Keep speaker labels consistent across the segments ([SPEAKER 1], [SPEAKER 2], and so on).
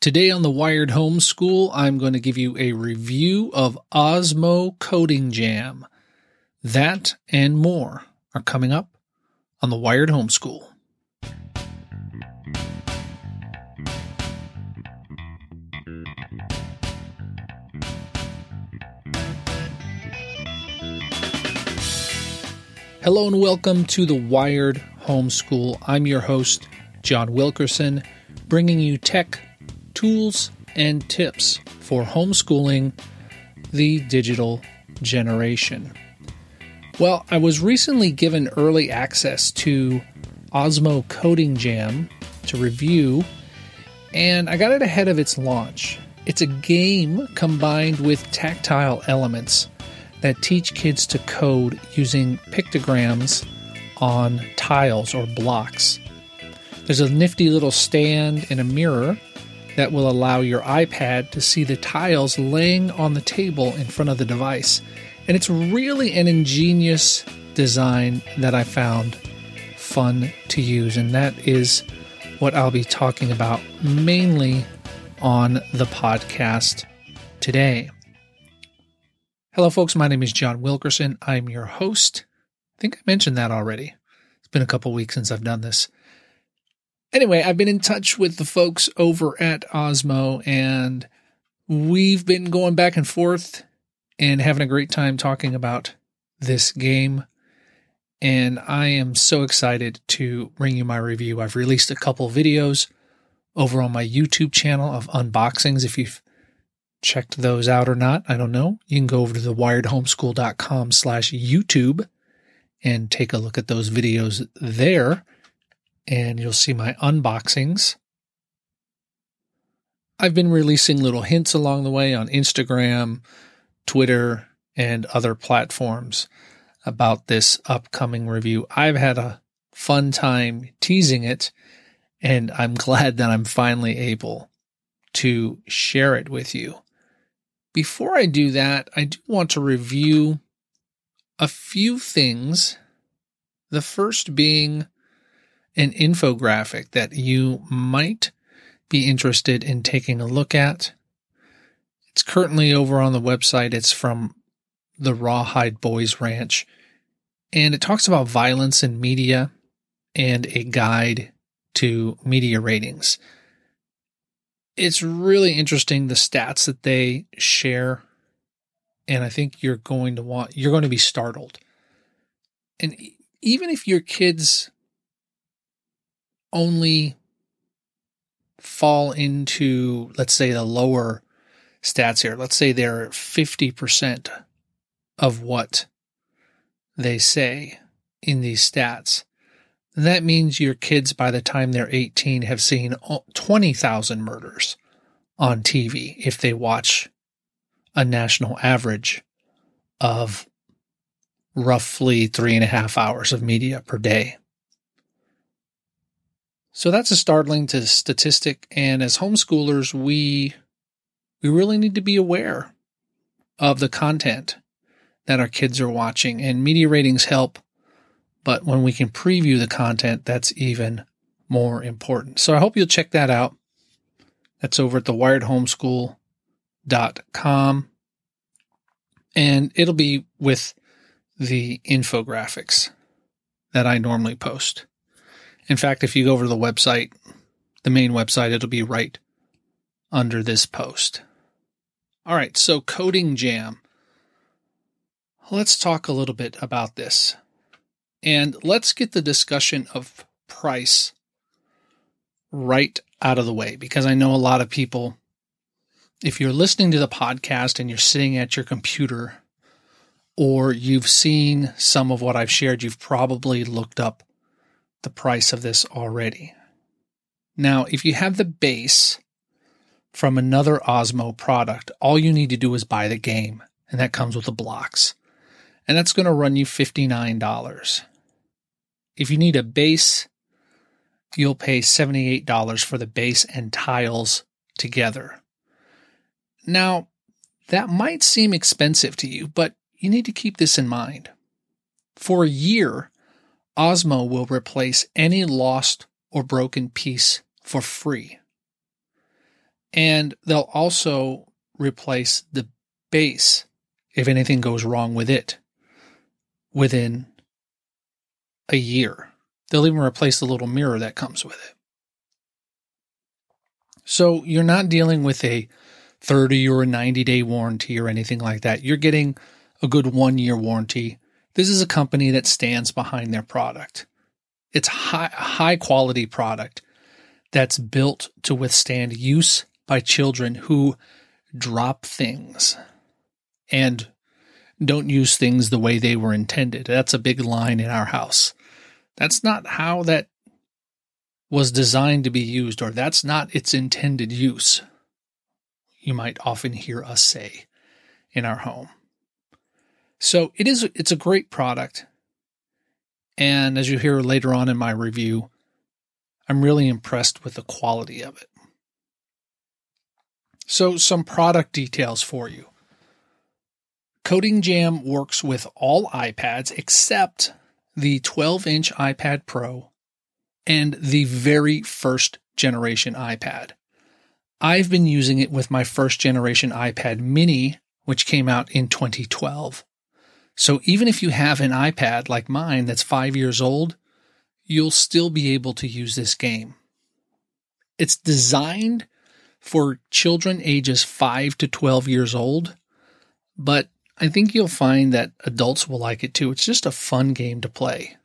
[SPEAKER 1] Today on the Wired Homeschool, I'm going to give you a review of Osmo Coding Jam. That and more are coming up on the Wired Homeschool. Hello and welcome to the Wired Homeschool. I'm your host, John Wilkerson, bringing you tech, tools, and tips for homeschooling the digital generation. Well, I was recently given early access to Osmo Coding Jam to review, and I got it ahead of its launch. It's a game combined with tactile elements that teach kids to code using pictograms on tiles or blocks. There's a nifty little stand and a mirror that will allow your iPad to see the tiles laying on the table in front of the device. And it's really an ingenious design that I found fun to use. And that is what I'll be talking about mainly on the podcast today. Hello, folks. My name is John Wilkerson. I'm your host. I think I mentioned that already. It's been a couple weeks since I've done this. Anyway, I've been in touch with the folks over at Osmo, and we've been going back and forth and having a great time talking about this game. And I am so excited to bring you my review. I've released a couple videos over on my YouTube channel of unboxings. If you've checked those out or not. I don't know. You can go over to the wiredhomeschool.com slash YouTube and take a look at those videos there. And you'll see my unboxings. I've been releasing little hints along the way on Instagram, Twitter, and other platforms about this upcoming review. I've had a fun time teasing it, and I'm glad that I'm finally able to share it with you. Before I do that, I do want to review a few things. The first being an infographic that you might be interested in taking a look at. It's currently over on the website. It's from the Rawhide Boys Ranch, and it talks about violence in media and a guide to media ratings it's really interesting the stats that they share. And I think you're going to want, you're going to be startled. And even if your kids only fall into, let's say, the lower stats here, let's say they're 50% of what they say in these stats, that means your kids, by the time they're 18, have seen 20,000 murders on TV if they watch a national average of roughly three and a half hours of media per day. So that's a startling to statistic. And as homeschoolers, we, we really need to be aware of the content that our kids are watching and media ratings help but when we can preview the content, that's even more important. So I hope you'll check that out. That's over at the wiredhomeschool.com. And it'll be with the infographics that I normally post. In fact, if you go over to the website, the main website, it'll be right under this post. All right, so Coding Jam. Let's talk a little bit about this. And let's get the discussion of price right out of the way because I know a lot of people, if you're listening to the podcast and you're sitting at your computer or you've seen some of what I've shared, you've probably looked up the price of this already. Now, if you have the base from another Osmo product, all you need to do is buy the game, and that comes with the blocks. And that's going to run you $59. If you need a base, you'll pay $78 for the base and tiles together. Now, that might seem expensive to you, but you need to keep this in mind. For a year, Osmo will replace any lost or broken piece for free. And they'll also replace the base if anything goes wrong with it within a year. They'll even replace the little mirror that comes with it. So you're not dealing with a 30 or a 90 day warranty or anything like that. You're getting a good one year warranty. This is a company that stands behind their product. It's high, high quality product that's built to withstand use by children who drop things and don't use things the way they were intended. That's a big line in our house. That's not how that was designed to be used, or that's not its intended use. You might often hear us say in our home. So it is it's a great product. And as you hear later on in my review, I'm really impressed with the quality of it. So some product details for you. Coding Jam works with all iPads except the 12 inch iPad Pro and the very first generation iPad. I've been using it with my first generation iPad mini, which came out in 2012. So even if you have an iPad like mine that's five years old, you'll still be able to use this game. It's designed for children ages 5 to 12 years old, but I think you'll find that adults will like it too. It's just a fun game to play.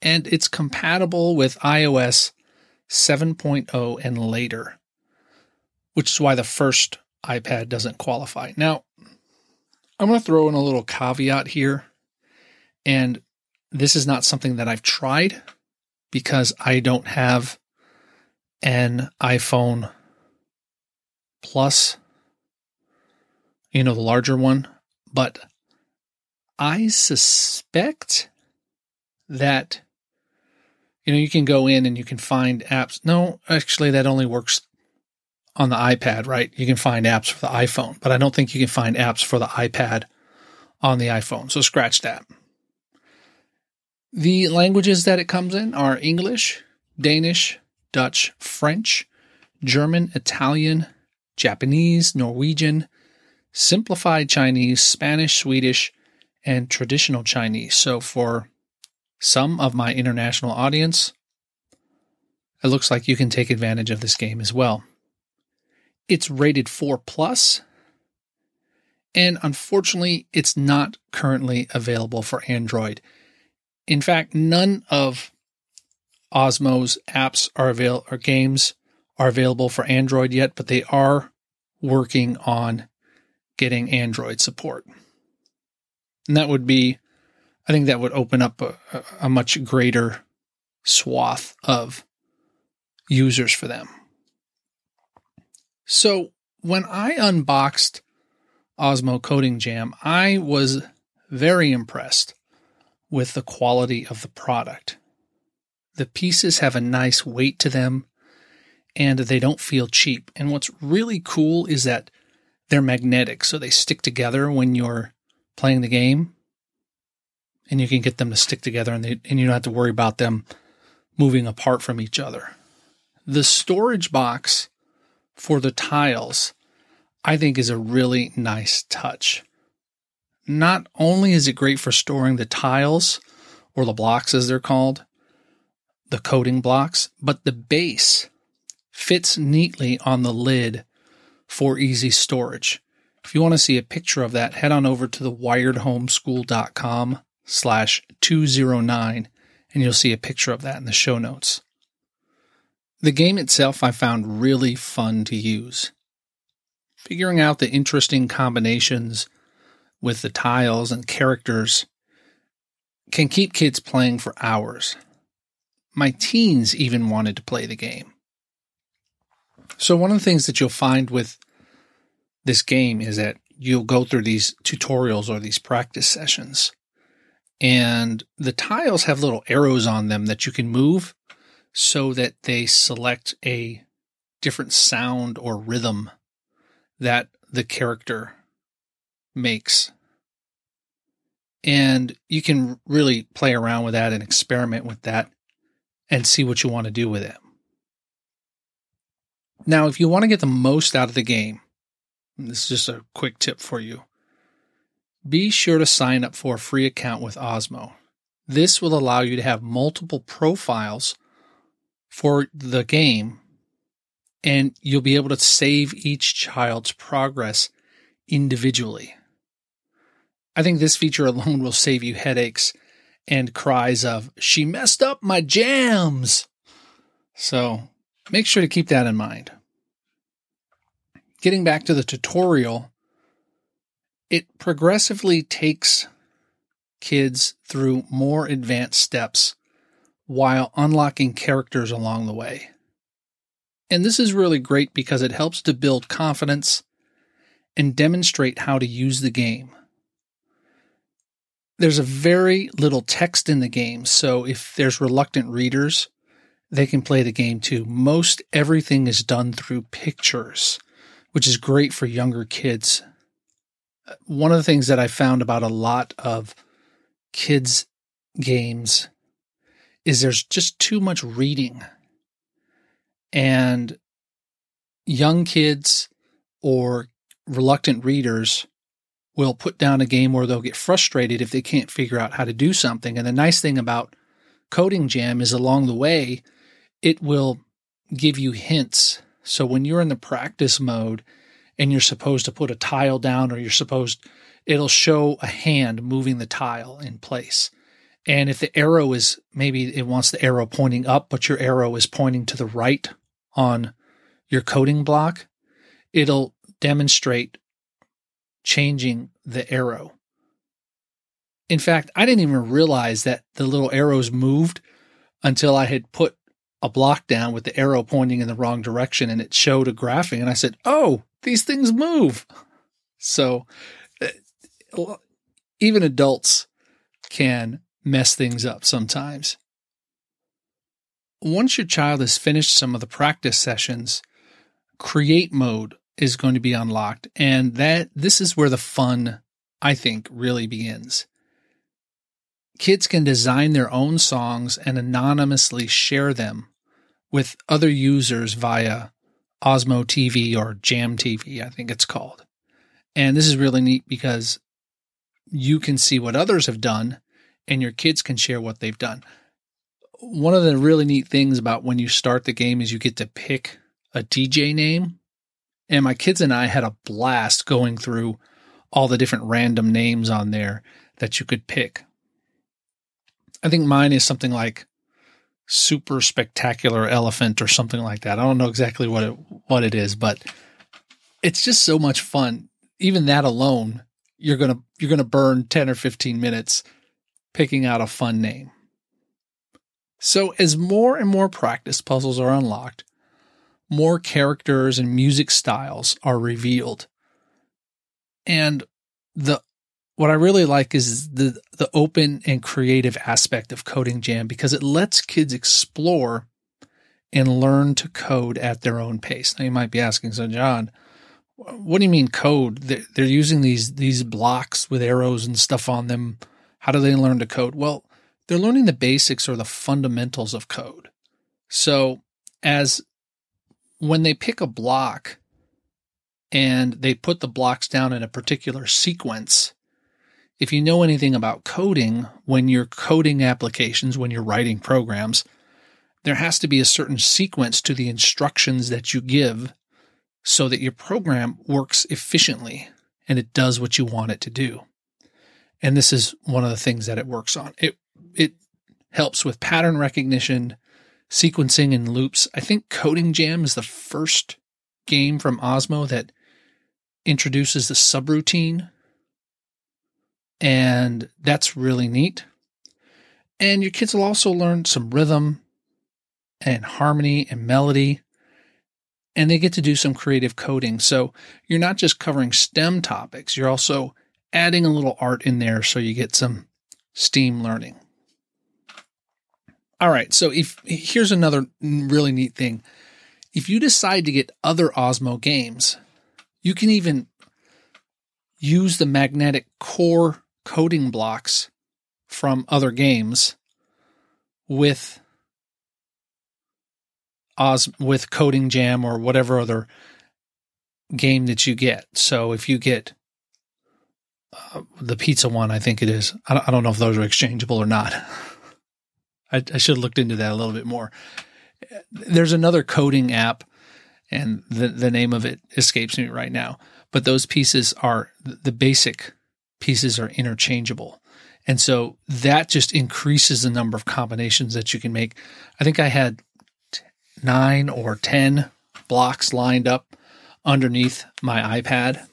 [SPEAKER 1] And it's compatible with iOS 7.0 and later, which is why the first iPad doesn't qualify. Now, I'm going to throw in a little caveat here. And this is not something that I've tried because I don't have an iPhone Plus, you know, the larger one. But I suspect that, you know, you can go in and you can find apps. No, actually, that only works on the iPad, right? You can find apps for the iPhone, but I don't think you can find apps for the iPad on the iPhone. So scratch that. The languages that it comes in are English, Danish, Dutch, French, German, Italian, Japanese, Norwegian, simplified Chinese, Spanish, Swedish, and traditional Chinese. So for some of my international audience, it looks like you can take advantage of this game as well. It's rated 4 plus, and unfortunately, it's not currently available for Android. In fact, none of Osmo's apps are available or games are available for Android yet, but they are working on getting Android support. And that would be, I think that would open up a, a much greater swath of users for them. So when I unboxed Osmo Coding Jam, I was very impressed with the quality of the product. The pieces have a nice weight to them and they don't feel cheap. And what's really cool is that they're magnetic, so they stick together when you're playing the game, and you can get them to stick together, and, they, and you don't have to worry about them moving apart from each other. The storage box for the tiles, I think, is a really nice touch. Not only is it great for storing the tiles, or the blocks as they're called, the coding blocks, but the base fits neatly on the lid for easy storage. If you want to see a picture of that, head on over to the wiredhomeschool.com slash 209 and you'll see a picture of that in the show notes. The game itself I found really fun to use. Figuring out the interesting combinations with the tiles and characters can keep kids playing for hours. My teens even wanted to play the game. So one of the things that you'll find with this game is that you'll go through these tutorials or these practice sessions and the tiles have little arrows on them that you can move so that they select a different sound or rhythm that the character makes. And you can really play around with that and experiment with that and see what you want to do with it. Now, if you want to get the most out of the game, this is just a quick tip for you. Be sure to sign up for a free account with Osmo. This will allow you to have multiple profiles for the game, and you'll be able to save each child's progress individually. I think this feature alone will save you headaches and cries of, She messed up my jams. So make sure to keep that in mind. Getting back to the tutorial, it progressively takes kids through more advanced steps while unlocking characters along the way. And this is really great because it helps to build confidence and demonstrate how to use the game. There's a very little text in the game, so if there's reluctant readers, they can play the game too. Most everything is done through pictures, which is great for younger kids one of the things that I found about a lot of kids' games is there's just too much reading. And young kids or reluctant readers will put down a game where they'll get frustrated if they can't figure out how to do something. And the nice thing about Coding Jam is along the way, it will give you hints. So when you're in the practice mode, and you're supposed to put a tile down or you're supposed it'll show a hand moving the tile in place. And if the arrow is maybe it wants the arrow pointing up, but your arrow is pointing to the right on your coding block, it'll demonstrate changing the arrow. In fact, I didn't even realize that the little arrows moved until I had put a block down with the arrow pointing in the wrong direction and it showed a graphing. And I said, Oh, these things move. So uh, even adults can mess things up sometimes. Once your child has finished some of the practice sessions, create mode is going to be unlocked. And that this is where the fun, I think, really begins. Kids can design their own songs and anonymously share them with other users via Osmo TV or Jam TV, I think it's called. And this is really neat because you can see what others have done and your kids can share what they've done. One of the really neat things about when you start the game is you get to pick a DJ name. And my kids and I had a blast going through all the different random names on there that you could pick. I think mine is something like super spectacular elephant or something like that. I don't know exactly what it what it is, but it's just so much fun. Even that alone, you're gonna you're gonna burn ten or fifteen minutes picking out a fun name. So as more and more practice puzzles are unlocked, more characters and music styles are revealed. And the what I really like is the the open and creative aspect of Coding Jam because it lets kids explore and learn to code at their own pace. Now you might be asking, so John, what do you mean code? They're, they're using these these blocks with arrows and stuff on them. How do they learn to code? Well, they're learning the basics or the fundamentals of code. So as when they pick a block and they put the blocks down in a particular sequence, if you know anything about coding, when you're coding applications, when you're writing programs, there has to be a certain sequence to the instructions that you give so that your program works efficiently and it does what you want it to do. And this is one of the things that it works on. It it helps with pattern recognition, sequencing and loops. I think Coding Jam is the first game from Osmo that introduces the subroutine and that's really neat. And your kids will also learn some rhythm and harmony and melody. And they get to do some creative coding. So you're not just covering STEM topics, you're also adding a little art in there so you get some STEAM learning. All right, so if here's another really neat thing. If you decide to get other Osmo games, you can even use the magnetic core coding blocks from other games with Oz with Coding Jam or whatever other game that you get. So if you get uh, the pizza one, I think it is. I don't, I don't know if those are exchangeable or not. I, I should have looked into that a little bit more. There's another coding app, and the the name of it escapes me right now. But those pieces are the basic pieces are interchangeable. And so that just increases the number of combinations that you can make. I think I had nine or 10 blocks lined up underneath my iPad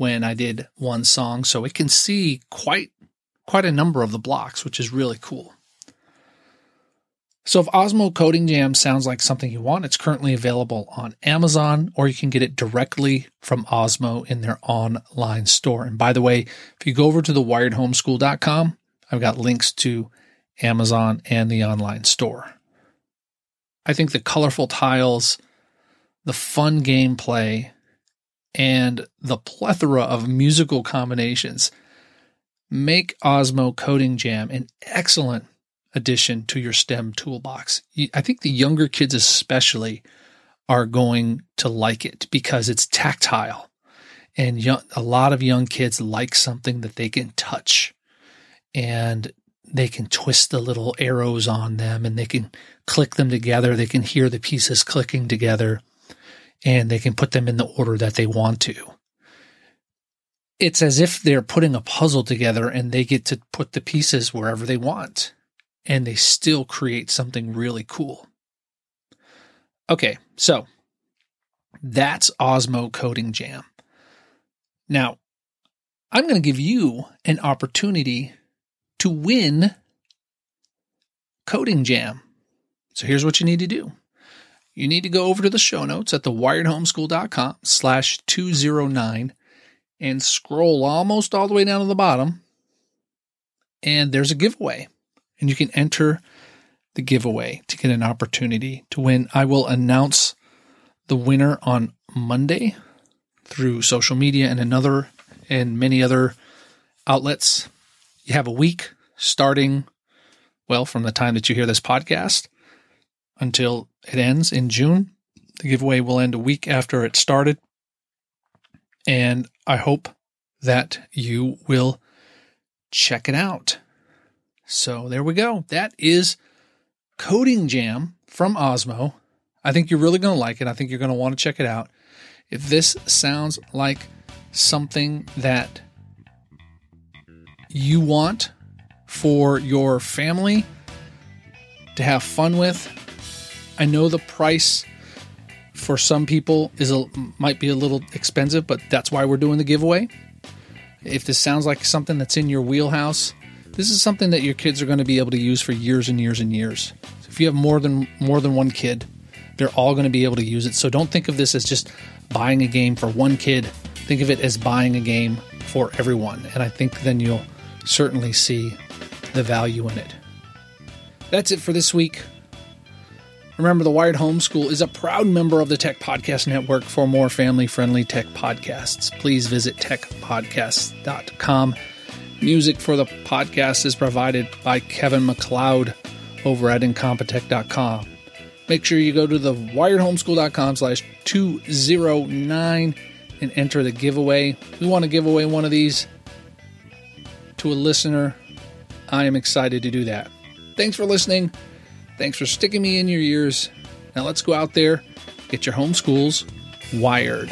[SPEAKER 1] when I did one song. So it can see quite, quite a number of the blocks, which is really cool. So if Osmo Coding Jam sounds like something you want, it's currently available on Amazon or you can get it directly from Osmo in their online store. And by the way, if you go over to the wiredhomeschool.com, I've got links to Amazon and the online store. I think the colorful tiles, the fun gameplay, and the plethora of musical combinations make Osmo Coding Jam an excellent addition to your STEM toolbox. I think the younger kids, especially, are going to like it because it's tactile. And young, a lot of young kids like something that they can touch and they can twist the little arrows on them and they can click them together. They can hear the pieces clicking together and they can put them in the order that they want to. It's as if they're putting a puzzle together and they get to put the pieces wherever they want and they still create something really cool. Okay, so that's Osmo Coding Jam. Now, I'm going to give you an opportunity to win Coding Jam. So here's what you need to do. You need to go over to the show notes at thewiredhomeschool.com slash 209 and scroll almost all the way down to the bottom. And there's a giveaway and you can enter the giveaway to get an opportunity to win. I will announce the winner on Monday through social media and another and many other outlets. You have a week starting, well, from the time that you hear this podcast until it ends in June. The giveaway will end a week after it started. And I hope that you will check it out. So there we go. That is Coding Jam from Osmo. I think you're really going to like it. I think you're going to want to check it out. If this sounds like something that you want for your family to have fun with, I know the price for some people is a, might be a little expensive, but that's why we're doing the giveaway. If this sounds like something that's in your wheelhouse, this is something that your kids are going to be able to use for years and years and years. So if you have more than more than one kid, they're all going to be able to use it. So don't think of this as just buying a game for one kid. Think of it as buying a game for everyone. And I think then you'll certainly see the value in it. That's it for this week. Remember, the Wired Homeschool is a proud member of the Tech Podcast Network. For more family friendly tech podcasts, please visit techpodcasts.com. Music for the podcast is provided by Kevin MacLeod over at Incompetech.com. Make sure you go to the wiredhomeschool.com slash 209 and enter the giveaway. We want to give away one of these to a listener. I am excited to do that. Thanks for listening. Thanks for sticking me in your ears. Now let's go out there, get your homeschools wired.